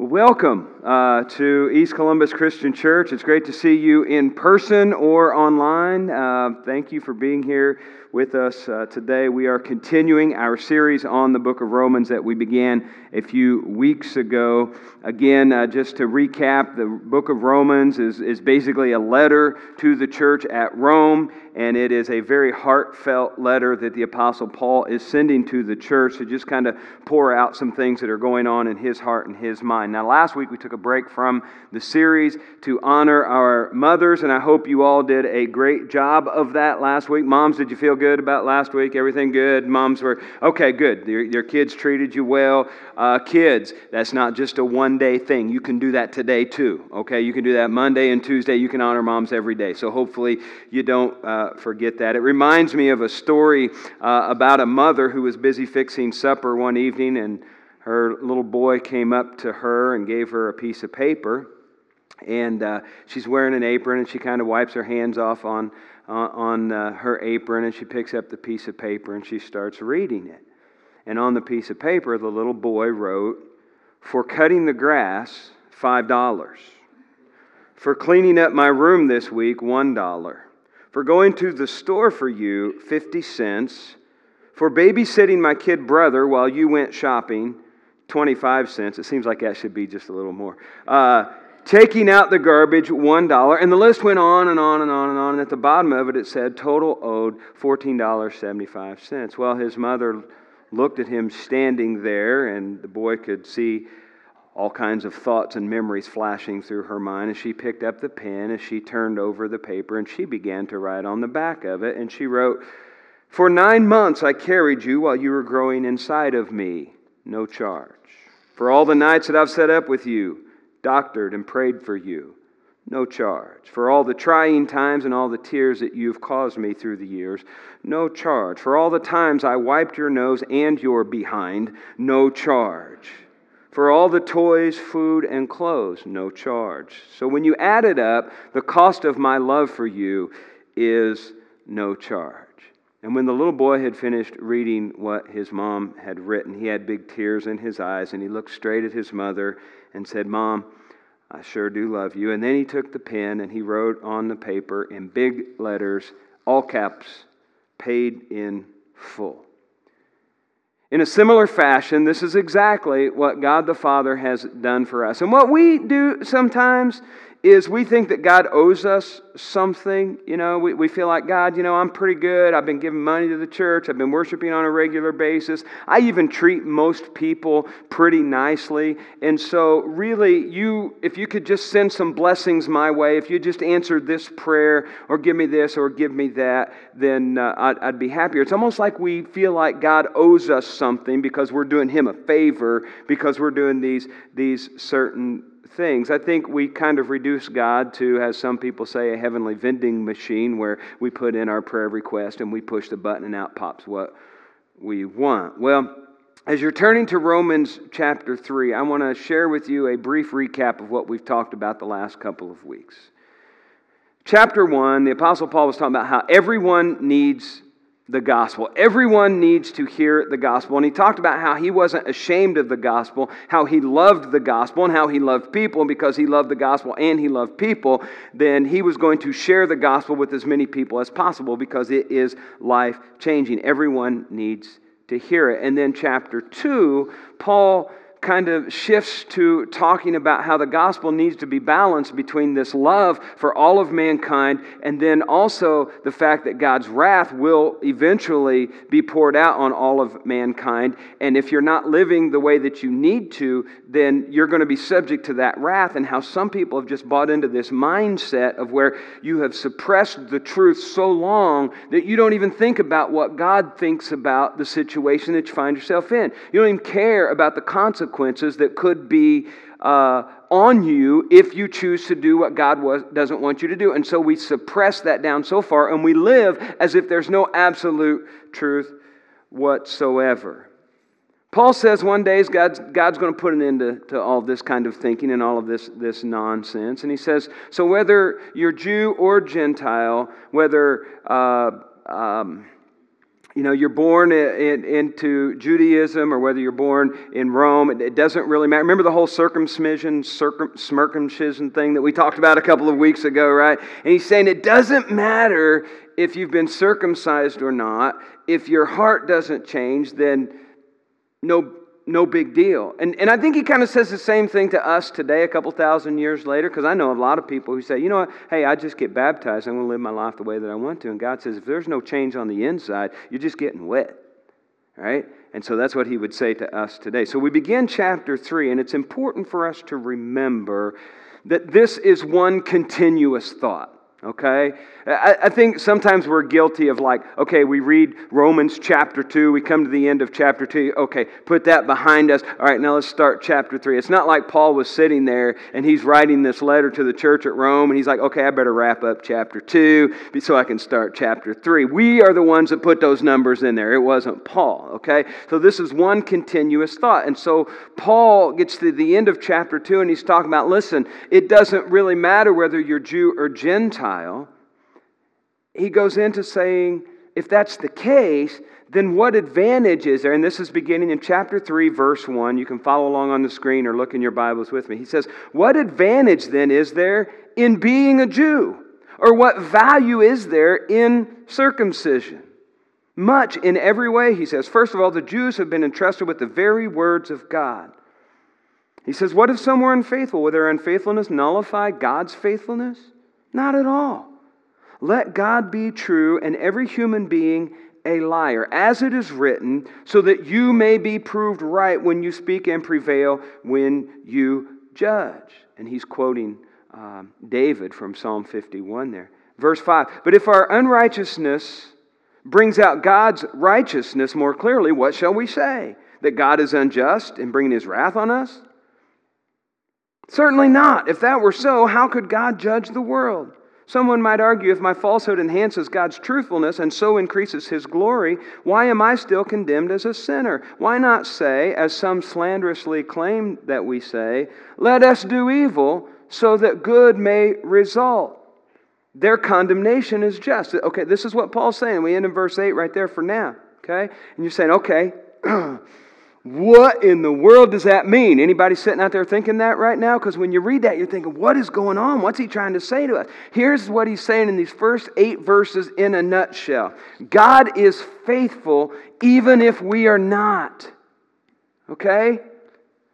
Welcome uh, to East Columbus Christian Church. It's great to see you in person or online. Uh, thank you for being here with us uh, today. We are continuing our series on the book of Romans that we began a few weeks ago. Again, uh, just to recap, the book of Romans is, is basically a letter to the church at Rome, and it is a very heartfelt letter that the Apostle Paul is sending to the church to just kind of pour out some things that are going on in his heart and his mind. Now, last week we took a break from the series to honor our mothers, and I hope you all did a great job of that last week. Moms, did you feel good about last week? Everything good? Moms were, okay, good. Your, your kids treated you well. Uh, kids, that's not just a one day thing. You can do that today too, okay? You can do that Monday and Tuesday. You can honor moms every day. So hopefully you don't uh, forget that. It reminds me of a story uh, about a mother who was busy fixing supper one evening and her little boy came up to her and gave her a piece of paper and uh, she's wearing an apron and she kind of wipes her hands off on on uh, her apron and she picks up the piece of paper and she starts reading it. And on the piece of paper, the little boy wrote, For cutting the grass, $5. For cleaning up my room this week, $1. For going to the store for you, 50 cents. For babysitting my kid brother while you went shopping, 25 cents. It seems like that should be just a little more. Uh, taking out the garbage, $1. And the list went on and on and on and on. And at the bottom of it, it said total owed $14.75. Well, his mother looked at him standing there, and the boy could see all kinds of thoughts and memories flashing through her mind. And she picked up the pen as she turned over the paper and she began to write on the back of it. And she wrote, For nine months I carried you while you were growing inside of me, no charge. For all the nights that I've set up with you, doctored and prayed for you. No charge. For all the trying times and all the tears that you've caused me through the years, no charge. For all the times I wiped your nose and your behind, no charge. For all the toys, food, and clothes, no charge. So when you add it up, the cost of my love for you is no charge. And when the little boy had finished reading what his mom had written, he had big tears in his eyes and he looked straight at his mother and said, Mom, I sure do love you. And then he took the pen and he wrote on the paper in big letters, all caps, paid in full. In a similar fashion, this is exactly what God the Father has done for us. And what we do sometimes is we think that God owes us something. You know, we, we feel like, God, you know, I'm pretty good. I've been giving money to the church. I've been worshiping on a regular basis. I even treat most people pretty nicely. And so, really, you, if you could just send some blessings my way, if you just answer this prayer or give me this or give me that, then uh, I'd, I'd be happier. It's almost like we feel like God owes us something because we're doing Him a favor because we're doing these, these certain things. I think we kind of reduce God to, as some people say, a heavenly vending machine where we put in our prayer request and we push the button and out pops what we want. Well, as you're turning to Romans chapter 3, I want to share with you a brief recap of what we've talked about the last couple of weeks. Chapter 1, the Apostle Paul was talking about how everyone needs the gospel. Everyone needs to hear the gospel. And he talked about how he wasn't ashamed of the gospel, how he loved the gospel, and how he loved people. And because he loved the gospel and he loved people, then he was going to share the gospel with as many people as possible because it is life changing. Everyone needs to hear it. And then, chapter 2, Paul kind of shifts to talking about how the gospel needs to be balanced between this love for all of mankind and then also the fact that God's wrath will eventually be poured out on all of mankind. And if you're not living the way that you need to, then you're going to be subject to that wrath. And how some people have just bought into this mindset of where you have suppressed the truth so long that you don't even think about what God thinks about the situation that you find yourself in. You don't even care about the consequences consequences that could be uh, on you if you choose to do what God was, doesn't want you to do. And so we suppress that down so far and we live as if there's no absolute truth whatsoever. Paul says one day God's, God's going to put an end to, to all this kind of thinking and all of this, this nonsense. And he says, So whether you're Jew or Gentile, whether uh, um, you know, you're born in, into Judaism or whether you're born in Rome, it, it doesn't really matter. Remember the whole circumcision, circum, circumcision thing that we talked about a couple of weeks ago, right? And he's saying it doesn't matter if you've been circumcised or not. If your heart doesn't change, then no, no big deal. And, and I think he kind of says the same thing to us today, a couple thousand years later, because I know a lot of people who say, you know what, hey, I just get baptized. I'm going to live my life the way that I want to. And God says, if there's no change on the inside, you're just getting wet. Right? And so that's what he would say to us today. So we begin chapter 3, and it's important for us to remember that this is one continuous thought okay? I, I, think sometimes we're guilty of like, okay, we read Romans chapter 2, we come to the end of chapter 2, okay, put that behind us. All right, now let's start chapter 3. It's not like Paul was sitting there and he's writing this letter to the church at Rome and he's like, okay, I better wrap up chapter 2 so I can start chapter 3. We are the ones that put those numbers in there. It wasn't Paul, okay? So this is one continuous thought. And so Paul gets to the end of chapter 2 and he's talking about, listen, it doesn't really matter whether you're Jew or Gentile he goes into saying, if that's the case, then what advantage is there? And this is beginning in chapter 3, verse 1. You can follow along on the screen or look in your Bibles with me. He says, What advantage then is there in being a Jew? Or what value is there in circumcision? Much in every way, he says. First of all, the Jews have been entrusted with the very words of God. He says, What if some were unfaithful? Would their unfaithfulness nullify God's faithfulness? Not at all. Let God be true and every human being a liar, as it is written, so that you may be proved right when you speak and prevail when you judge. And he's quoting um, David from Psalm 51 there. Verse 5 But if our unrighteousness brings out God's righteousness more clearly, what shall we say? That God is unjust in bringing his wrath on us? Certainly not. If that were so, how could God judge the world? Someone might argue if my falsehood enhances God's truthfulness and so increases his glory, why am I still condemned as a sinner? Why not say, as some slanderously claim that we say, let us do evil so that good may result? Their condemnation is just. Okay, this is what Paul's saying. We end in verse 8 right there for now. Okay? And you're saying, okay, What in the world does that mean? Anybody sitting out there thinking that right now? Because when you read that, you're thinking, what is going on? What's he trying to say to us? Here's what he's saying in these first eight verses in a nutshell God is faithful even if we are not. Okay?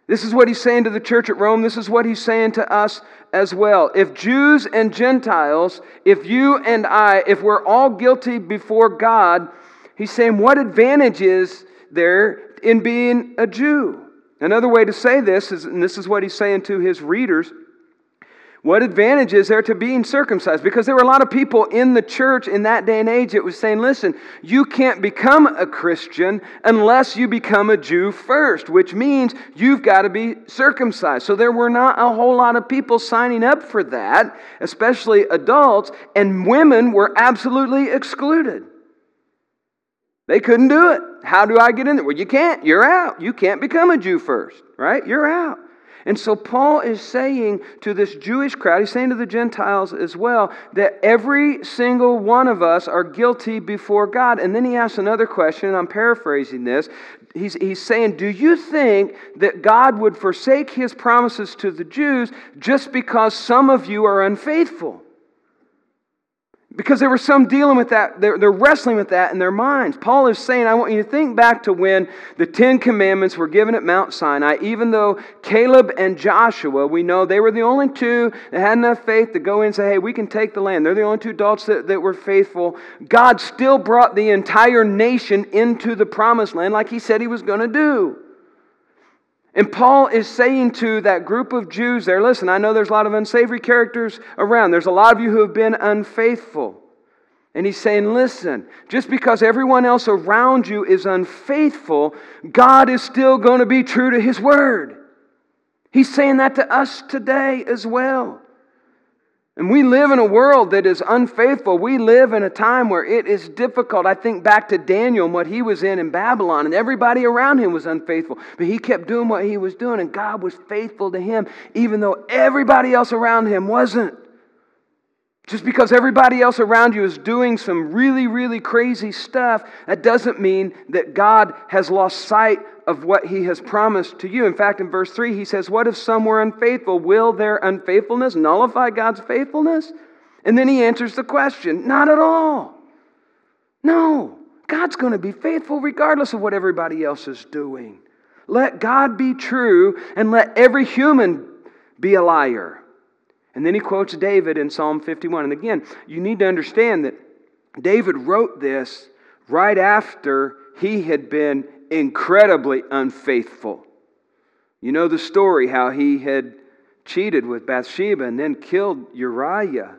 This is what he's saying to the church at Rome. This is what he's saying to us as well. If Jews and Gentiles, if you and I, if we're all guilty before God, he's saying, what advantage is there in being a Jew. Another way to say this is, and this is what he's saying to his readers, what advantage is there to being circumcised? Because there were a lot of people in the church in that day and age that was saying, listen, you can't become a Christian unless you become a Jew first, which means you've got to be circumcised. So there were not a whole lot of people signing up for that, especially adults, and women were absolutely excluded. They couldn't do it. How do I get in there? Well, you can't. You're out. You can't become a Jew first, right? You're out. And so Paul is saying to this Jewish crowd, he's saying to the Gentiles as well, that every single one of us are guilty before God. And then he asks another question, and I'm paraphrasing this. He's, he's saying, Do you think that God would forsake his promises to the Jews just because some of you are unfaithful? Because there were some dealing with that, they're, they're wrestling with that in their minds. Paul is saying, I want you to think back to when the Ten Commandments were given at Mount Sinai, even though Caleb and Joshua, we know they were the only two that had enough faith to go in and say, hey, we can take the land. They're the only two adults that, that were faithful. God still brought the entire nation into the promised land like he said he was going to do. And Paul is saying to that group of Jews there, listen, I know there's a lot of unsavory characters around. There's a lot of you who have been unfaithful. And he's saying, listen, just because everyone else around you is unfaithful, God is still going to be true to his word. He's saying that to us today as well. And we live in a world that is unfaithful. We live in a time where it is difficult. I think back to Daniel and what he was in in Babylon, and everybody around him was unfaithful. But he kept doing what he was doing, and God was faithful to him, even though everybody else around him wasn't. Just because everybody else around you is doing some really, really crazy stuff, that doesn't mean that God has lost sight of what He has promised to you. In fact, in verse 3, He says, What if some were unfaithful? Will their unfaithfulness nullify God's faithfulness? And then He answers the question Not at all. No, God's going to be faithful regardless of what everybody else is doing. Let God be true and let every human be a liar. And then he quotes David in Psalm 51. And again, you need to understand that David wrote this right after he had been incredibly unfaithful. You know the story how he had cheated with Bathsheba and then killed Uriah,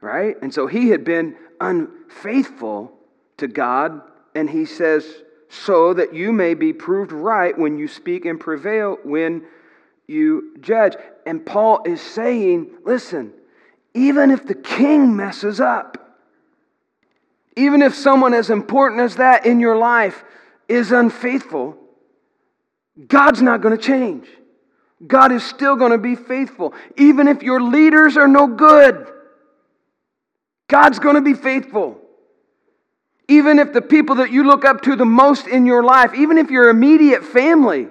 right? And so he had been unfaithful to God, and he says, so that you may be proved right when you speak and prevail when you judge. And Paul is saying, listen, even if the king messes up, even if someone as important as that in your life is unfaithful, God's not going to change. God is still going to be faithful. Even if your leaders are no good, God's going to be faithful. Even if the people that you look up to the most in your life, even if your immediate family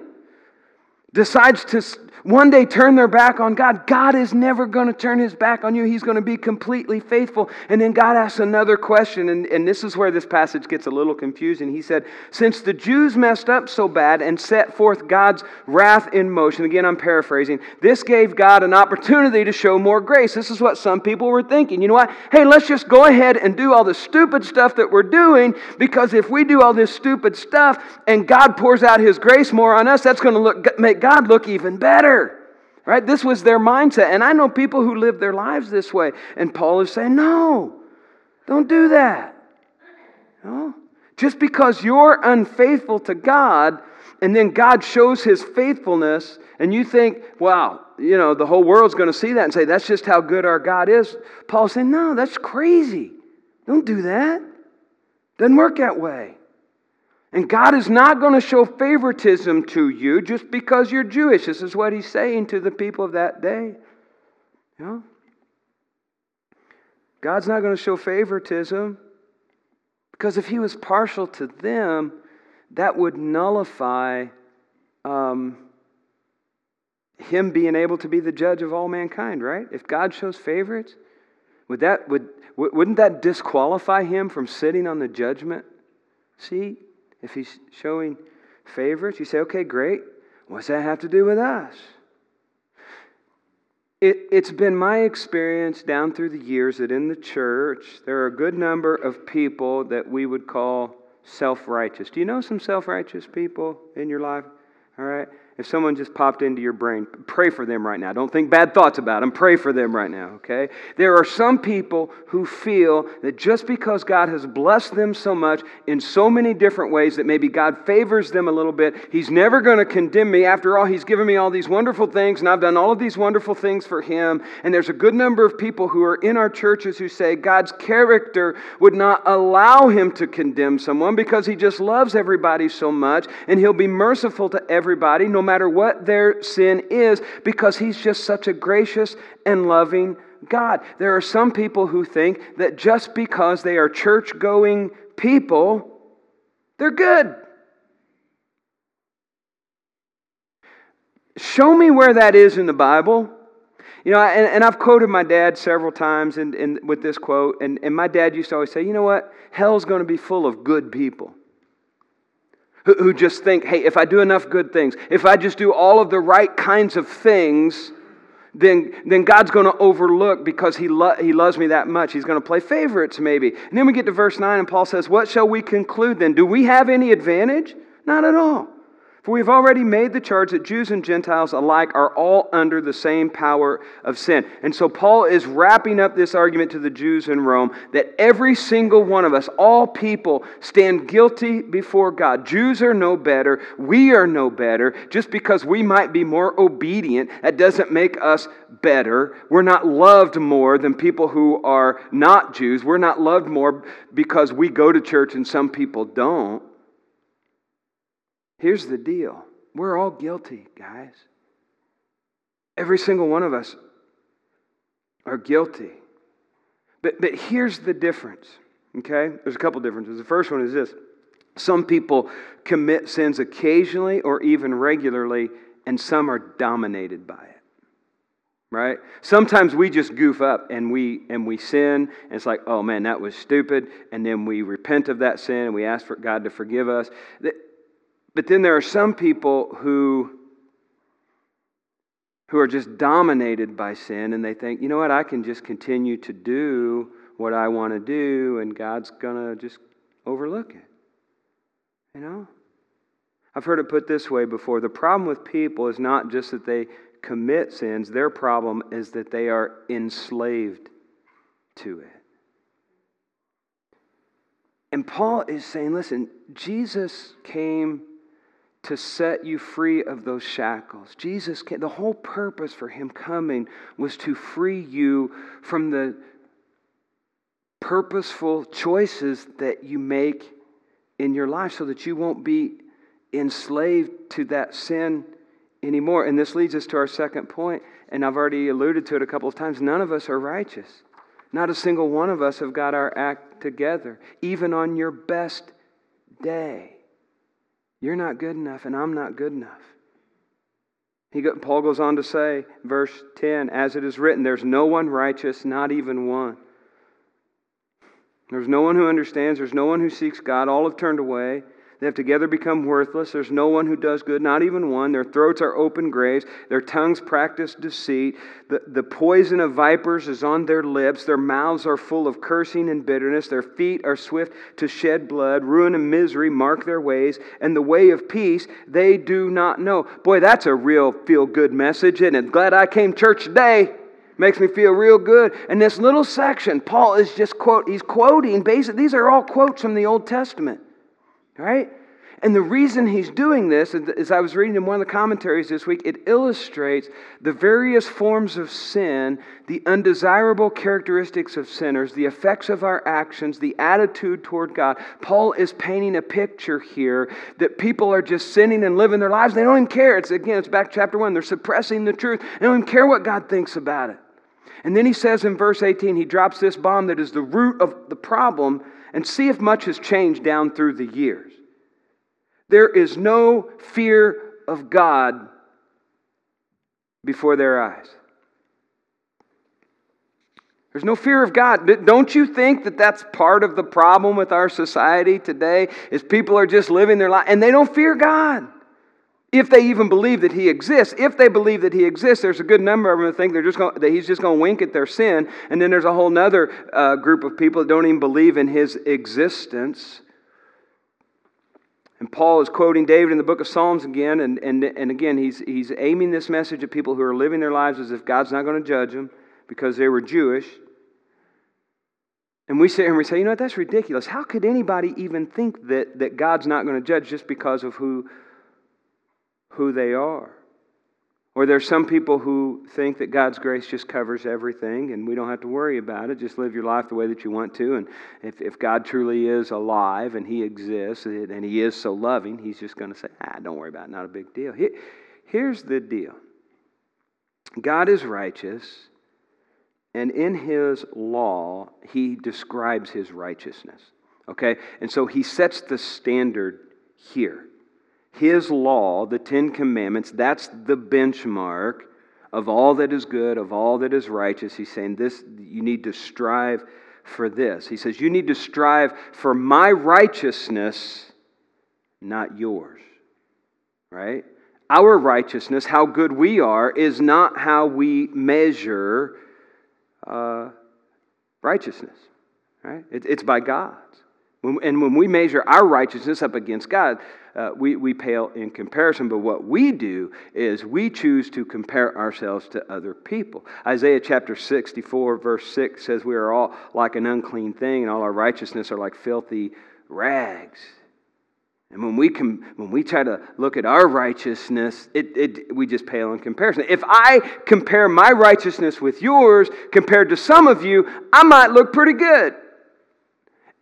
decides to one day turn their back on God, God is never going to turn his back on you. He's going to be completely faithful. And then God asks another question, and, and this is where this passage gets a little confusing. He said, Since the Jews messed up so bad and set forth God's wrath in motion, again, I'm paraphrasing, this gave God an opportunity to show more grace. This is what some people were thinking. You know what? Hey, let's just go ahead and do all the stupid stuff that we're doing, because if we do all this stupid stuff and God pours out his grace more on us, that's going to look, make God look even better better. Right? This was their mindset. And I know people who live their lives this way. And Paul is saying, no, don't do that. No? Just because you're unfaithful to God and then God shows his faithfulness and you think, wow, you know, the whole world's going to see that and say, that's just how good our God is. Paul's saying, no, that's crazy. Don't do that. Doesn't work that way. And God is not going to show favoritism to you just because you're Jewish. This is what he's saying to the people of that day. You know? God's not going to show favoritism because if he was partial to them, that would nullify um, him being able to be the judge of all mankind, right? If God shows favorites, would that, would, wouldn't that disqualify him from sitting on the judgment seat? If he's showing favorites, you say, okay, great. What's that have to do with us? It, it's been my experience down through the years that in the church, there are a good number of people that we would call self righteous. Do you know some self righteous people in your life? All right? If someone just popped into your brain, pray for them right now. Don't think bad thoughts about them. Pray for them right now, okay? There are some people who feel that just because God has blessed them so much in so many different ways that maybe God favors them a little bit, He's never going to condemn me. After all, He's given me all these wonderful things, and I've done all of these wonderful things for Him. And there's a good number of people who are in our churches who say God's character would not allow Him to condemn someone because He just loves everybody so much, and He'll be merciful to everybody no matter what their sin is because He's just such a gracious and loving God. There are some people who think that just because they are church going people, they're good. Show me where that is in the Bible. You know, and, and I've quoted my dad several times in, in, with this quote, and, and my dad used to always say, you know what? Hell's going to be full of good people who, who just think, hey, if I do enough good things, if I just do all of the right kinds of things, then, then God's going to overlook because he, lo- he loves me that much. He's going to play favorites, maybe. And then we get to verse 9, and Paul says, What shall we conclude then? Do we have any advantage? Not at all. For we've already made the charge that Jews and Gentiles alike are all under the same power of sin. And so Paul is wrapping up this argument to the Jews in Rome that every single one of us, all people, stand guilty before God. Jews are no better. We are no better. Just because we might be more obedient, that doesn't make us better. We're not loved more than people who are not Jews. We're not loved more because we go to church and some people don't. Here's the deal we're all guilty, guys. Every single one of us are guilty. But, but here's the difference, okay? There's a couple differences. The first one is this some people commit sins occasionally or even regularly, and some are dominated by it. Right? Sometimes we just goof up and we and we sin, and it's like, oh man, that was stupid, and then we repent of that sin and we ask for God to forgive us. But then there are some people who who are just dominated by sin and they think, you know what, I can just continue to do what I want to do and God's going to just overlook it. You know? I've heard it put this way before the problem with people is not just that they commit sins, their problem is that they are enslaved to it. And Paul is saying, listen, Jesus came to set you free of those shackles. Jesus came, the whole purpose for him coming was to free you from the purposeful choices that you make in your life so that you won't be enslaved to that sin anymore. And this leads us to our second point, and I've already alluded to it a couple of times. None of us are righteous. Not a single one of us have got our act together, even on your best day. You're not good enough, and I'm not good enough. He go, Paul goes on to say, verse 10, as it is written, there's no one righteous, not even one. There's no one who understands. There's no one who seeks God. All have turned away. They have together become worthless. There's no one who does good, not even one. Their throats are open graves. Their tongues practice deceit. The, the poison of vipers is on their lips. Their mouths are full of cursing and bitterness. Their feet are swift to shed blood. Ruin and misery mark their ways. And the way of peace they do not know. Boy, that's a real feel good message, isn't it? Glad I came church today. Makes me feel real good. And this little section, Paul is just quote, he's quoting basically, these are all quotes from the Old Testament. Right? And the reason he's doing this, as I was reading in one of the commentaries this week, it illustrates the various forms of sin, the undesirable characteristics of sinners, the effects of our actions, the attitude toward God. Paul is painting a picture here that people are just sinning and living their lives. They don't even care. It's again, it's back chapter one. They're suppressing the truth. They don't even care what God thinks about it. And then he says in verse 18, he drops this bomb that is the root of the problem, and see if much has changed down through the years. There is no fear of God before their eyes. There's no fear of God. Don't you think that that's part of the problem with our society today? Is people are just living their life and they don't fear God if they even believe that he exists. If they believe that he exists, there's a good number of them that think they're just going, that he's just going to wink at their sin. And then there's a whole other uh, group of people that don't even believe in his existence. And Paul is quoting David in the book of Psalms again. And, and, and again, he's, he's aiming this message at people who are living their lives as if God's not going to judge them because they were Jewish. And we sit here and we say, you know what, that's ridiculous. How could anybody even think that, that God's not going to judge just because of who who they are. Or there's some people who think that God's grace just covers everything and we don't have to worry about it. Just live your life the way that you want to. And if, if God truly is alive and He exists and He is so loving, He's just going to say, ah, don't worry about it, not a big deal. Here, here's the deal God is righteous, and in His law, He describes His righteousness. Okay? And so He sets the standard here. His law, the Ten Commandments, that's the benchmark of all that is good, of all that is righteous. He's saying this, you need to strive for this. He says, You need to strive for my righteousness, not yours. Right? Our righteousness, how good we are, is not how we measure uh, righteousness. Right? It, it's by God's. And when we measure our righteousness up against God, uh, we, we pale in comparison. But what we do is we choose to compare ourselves to other people. Isaiah chapter 64, verse 6 says, We are all like an unclean thing, and all our righteousness are like filthy rags. And when we, com- when we try to look at our righteousness, it, it, we just pale in comparison. If I compare my righteousness with yours compared to some of you, I might look pretty good.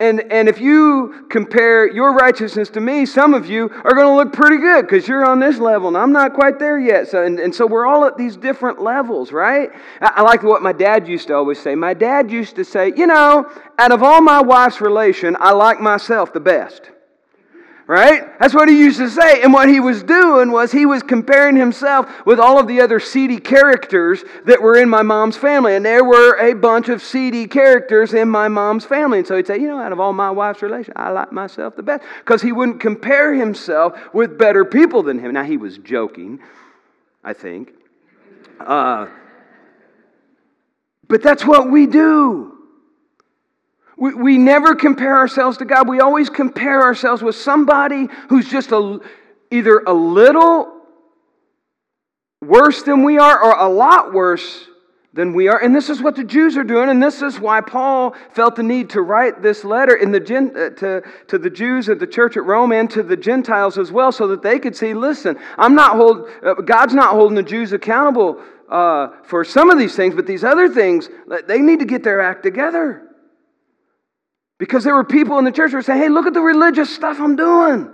And, and if you compare your righteousness to me, some of you are going to look pretty good because you're on this level and I'm not quite there yet. So, and, and so we're all at these different levels, right? I, I like what my dad used to always say. My dad used to say, you know, out of all my wife's relation, I like myself the best right? That's what he used to say. And what he was doing was he was comparing himself with all of the other seedy characters that were in my mom's family. And there were a bunch of seedy characters in my mom's family. And so he'd say, you know, out of all my wife's relations, I like myself the best. Because he wouldn't compare himself with better people than him. Now, he was joking, I think. Uh, but that's what we do. We, we never compare ourselves to God. We always compare ourselves with somebody who's just a, either a little worse than we are or a lot worse than we are. And this is what the Jews are doing, and this is why Paul felt the need to write this letter in the, uh, to, to the Jews at the church at Rome and to the Gentiles as well, so that they could see listen, I'm not hold, uh, God's not holding the Jews accountable uh, for some of these things, but these other things, they need to get their act together. Because there were people in the church who were saying, hey, look at the religious stuff I'm doing.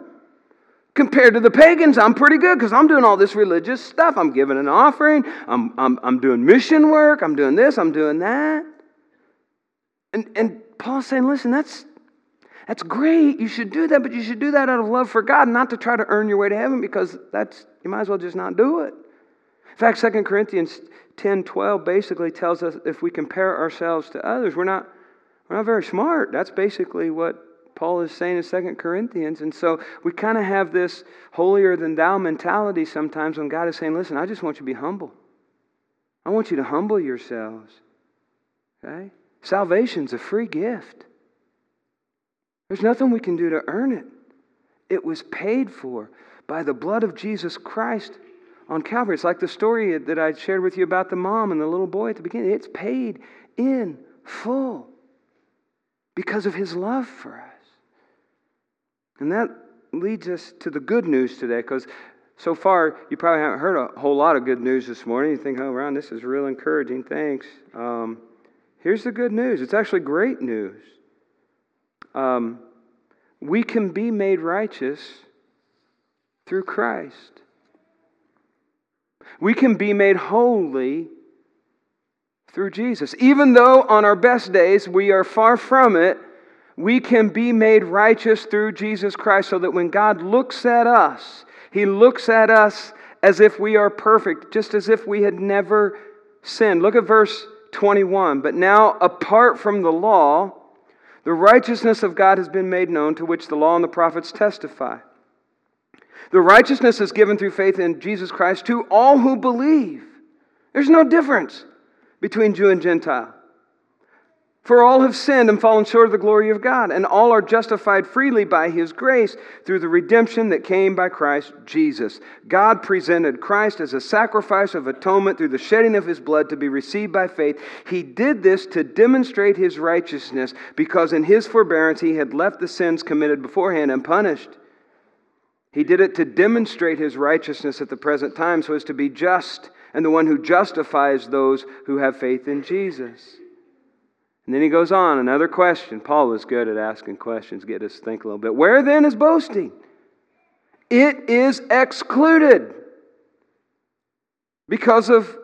Compared to the pagans, I'm pretty good because I'm doing all this religious stuff. I'm giving an offering, I'm, I'm, I'm doing mission work, I'm doing this, I'm doing that. And, and Paul's saying, listen, that's, that's great. You should do that, but you should do that out of love for God, not to try to earn your way to heaven because that's, you might as well just not do it. In fact, 2 Corinthians 10 12 basically tells us if we compare ourselves to others, we're not we're not very smart. That's basically what Paul is saying in Second Corinthians. And so we kind of have this holier than thou mentality sometimes when God is saying, listen, I just want you to be humble. I want you to humble yourselves. Okay? Salvation's a free gift. There's nothing we can do to earn it. It was paid for by the blood of Jesus Christ on Calvary. It's like the story that I shared with you about the mom and the little boy at the beginning. It's paid in full because of his love for us. And that leads us to the good news today because so far you probably haven't heard a whole lot of good news this morning. You think, oh, Ron, this is real encouraging. Thanks. Um, here's the good news it's actually great news. Um, we can be made righteous through Christ. We can be made holy through Jesus. Even though on our best days we are far from it, we can be made righteous through Jesus Christ so that when God looks at us, He looks at us as if we are perfect, just as if we had never sinned. Look at verse 21. But now, apart from the law, the righteousness of God has been made known, to which the law and the prophets testify. The righteousness is given through faith in Jesus Christ to all who believe. There's no difference between Jew and Gentile. For all have sinned and fallen short of the glory of God, and all are justified freely by His grace through the redemption that came by Christ Jesus. God presented Christ as a sacrifice of atonement through the shedding of His blood to be received by faith. He did this to demonstrate His righteousness, because in His forbearance He had left the sins committed beforehand unpunished. He did it to demonstrate His righteousness at the present time so as to be just and the one who justifies those who have faith in Jesus. And then he goes on, another question. Paul was good at asking questions, get us to think a little bit. Where then is boasting? It is excluded. Because of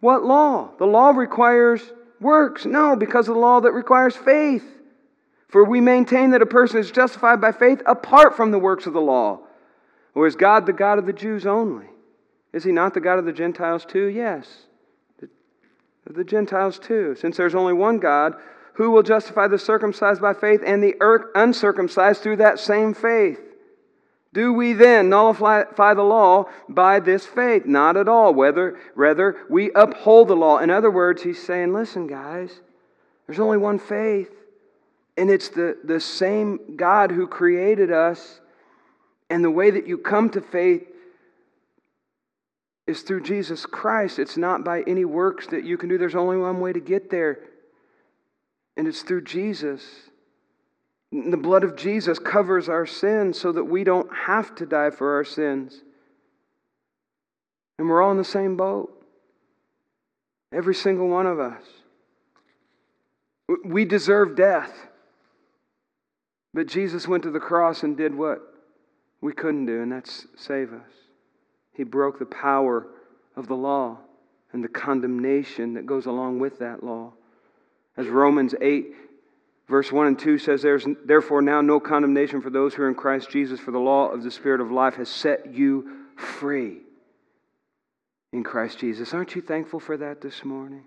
what law? The law requires works. No, because of the law that requires faith. For we maintain that a person is justified by faith apart from the works of the law. Or is God the God of the Jews only? Is he not the God of the Gentiles too? Yes. The Gentiles too. Since there's only one God, who will justify the circumcised by faith and the uncircumcised through that same faith? Do we then nullify the law by this faith? Not at all. Whether, rather, we uphold the law. In other words, he's saying, listen, guys, there's only one faith, and it's the, the same God who created us. And the way that you come to faith is through Jesus Christ. It's not by any works that you can do. There's only one way to get there, and it's through Jesus. The blood of Jesus covers our sins so that we don't have to die for our sins. And we're all in the same boat. Every single one of us. We deserve death. But Jesus went to the cross and did what we couldn't do, and that's save us. He broke the power of the law and the condemnation that goes along with that law. As Romans 8, verse 1 and 2 says, There's therefore now no condemnation for those who are in Christ Jesus, for the law of the Spirit of life has set you free in Christ Jesus. Aren't you thankful for that this morning?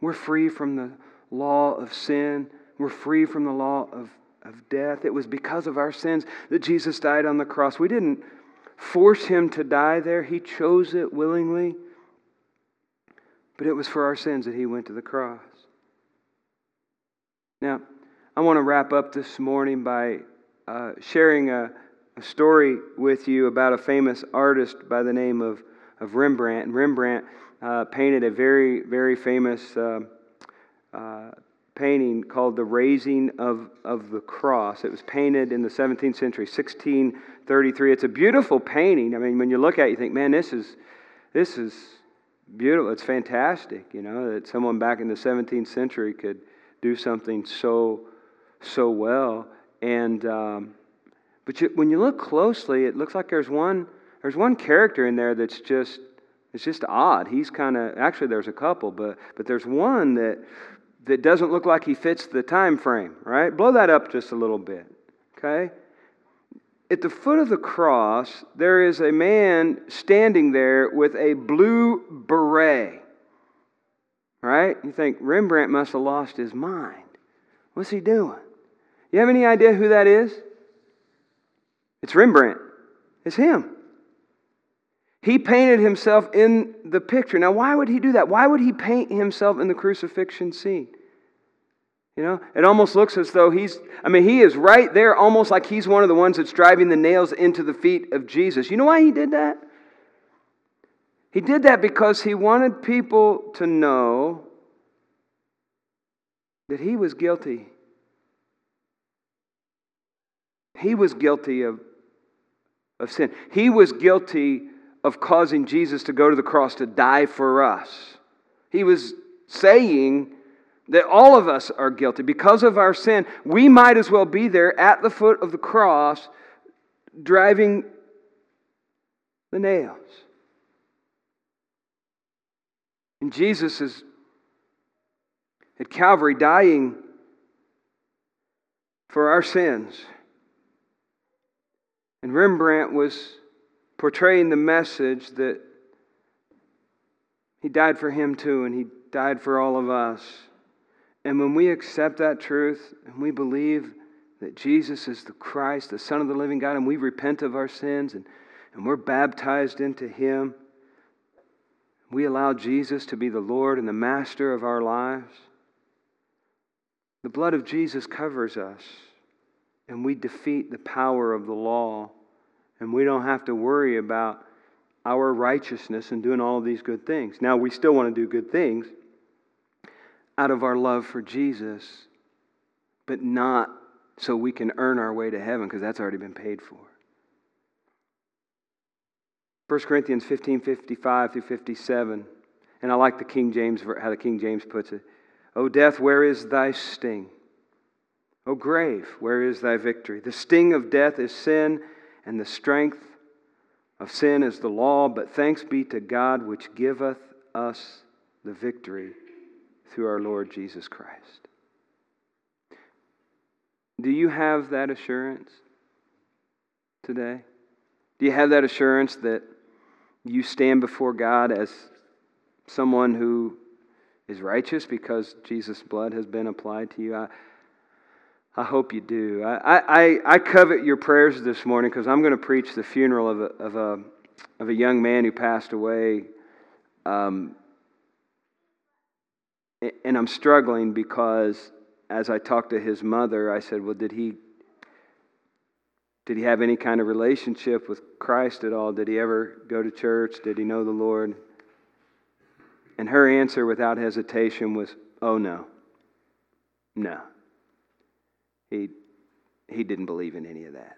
We're free from the law of sin, we're free from the law of, of death. It was because of our sins that Jesus died on the cross. We didn't force him to die there, he chose it willingly. But it was for our sins that he went to the cross. Now, I want to wrap up this morning by uh, sharing a, a, story with you about a famous artist by the name of, of Rembrandt. And Rembrandt uh, painted a very, very famous uh, uh painting called The Raising of, of the Cross. It was painted in the 17th century, 1633. It's a beautiful painting. I mean, when you look at it, you think, man, this is, this is beautiful. It's fantastic, you know, that someone back in the 17th century could do something so, so well. And, um, but you, when you look closely, it looks like there's one, there's one character in there that's just, it's just odd. He's kind of, actually, there's a couple, but, but there's one that, that doesn't look like he fits the time frame, right? Blow that up just a little bit, okay? at the foot of the cross, there is a man standing there with a blue beret. Right? You think Rembrandt must have lost his mind. What's he doing? You have any idea who that is? It's Rembrandt. It's him. He painted himself in the picture. Now, why would he do that? Why would he paint himself in the crucifixion scene? You know, it almost looks as though he's, I mean, he is right there, almost like he's one of the ones that's driving the nails into the feet of Jesus. You know why he did that? He did that because he wanted people to know that he was guilty. He was guilty of, of sin. He was guilty of causing Jesus to go to the cross to die for us. He was saying, that all of us are guilty. Because of our sin, we might as well be there at the foot of the cross driving the nails. And Jesus is at Calvary dying for our sins. And Rembrandt was portraying the message that he died for him too, and he died for all of us. And when we accept that truth and we believe that Jesus is the Christ, the Son of the living God, and we repent of our sins and, and we're baptized into Him, we allow Jesus to be the Lord and the Master of our lives, the blood of Jesus covers us and we defeat the power of the law. And we don't have to worry about our righteousness and doing all of these good things. Now, we still want to do good things out of our love for Jesus, but not so we can earn our way to heaven because that's already been paid for. 1 Corinthians 15 55 through 57. And I like the King James, how the King James puts it. O death, where is thy sting? O grave, where is thy victory? The sting of death is sin, and the strength of sin is the law. But thanks be to God, which giveth us the victory through our Lord Jesus Christ. Do you have that assurance today? Do you have that assurance that you stand before God as someone who is righteous because Jesus' blood has been applied to you? I, I hope you do. I, I, I covet your prayers this morning because I'm going to preach the funeral of a, of a, of a young man who passed away um, and I'm struggling because as I talked to his mother, I said, Well, did he did he have any kind of relationship with Christ at all? Did he ever go to church? Did he know the Lord? And her answer without hesitation was, Oh no. No. He he didn't believe in any of that.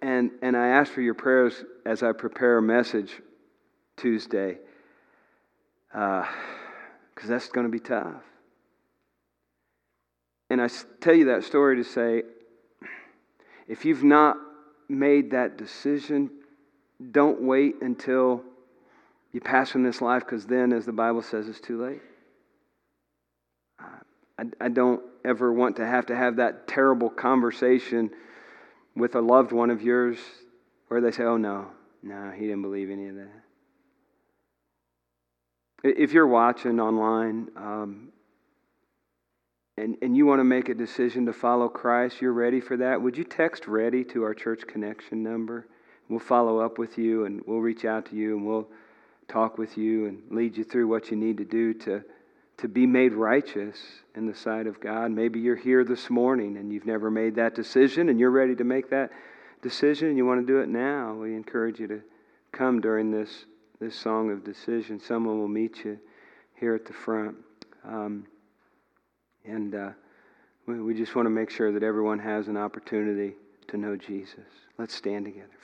And, and I asked for your prayers as I prepare a message Tuesday uh, because that's going to be tough. And I tell you that story to say if you've not made that decision, don't wait until you pass from this life because then, as the Bible says, it's too late. I, I don't ever want to have to have that terrible conversation with a loved one of yours where they say, oh, no, no, he didn't believe any of that. If you're watching online um, and, and you want to make a decision to follow Christ, you're ready for that, would you text ready to our church connection number? We'll follow up with you and we'll reach out to you and we'll talk with you and lead you through what you need to do to, to be made righteous in the sight of God. Maybe you're here this morning and you've never made that decision and you're ready to make that decision you want to do it now. We encourage you to come during this, this song of decision. Someone will meet you here at the front. Um, and uh, we, we just want to make sure that everyone has an opportunity to know Jesus. Let's stand together.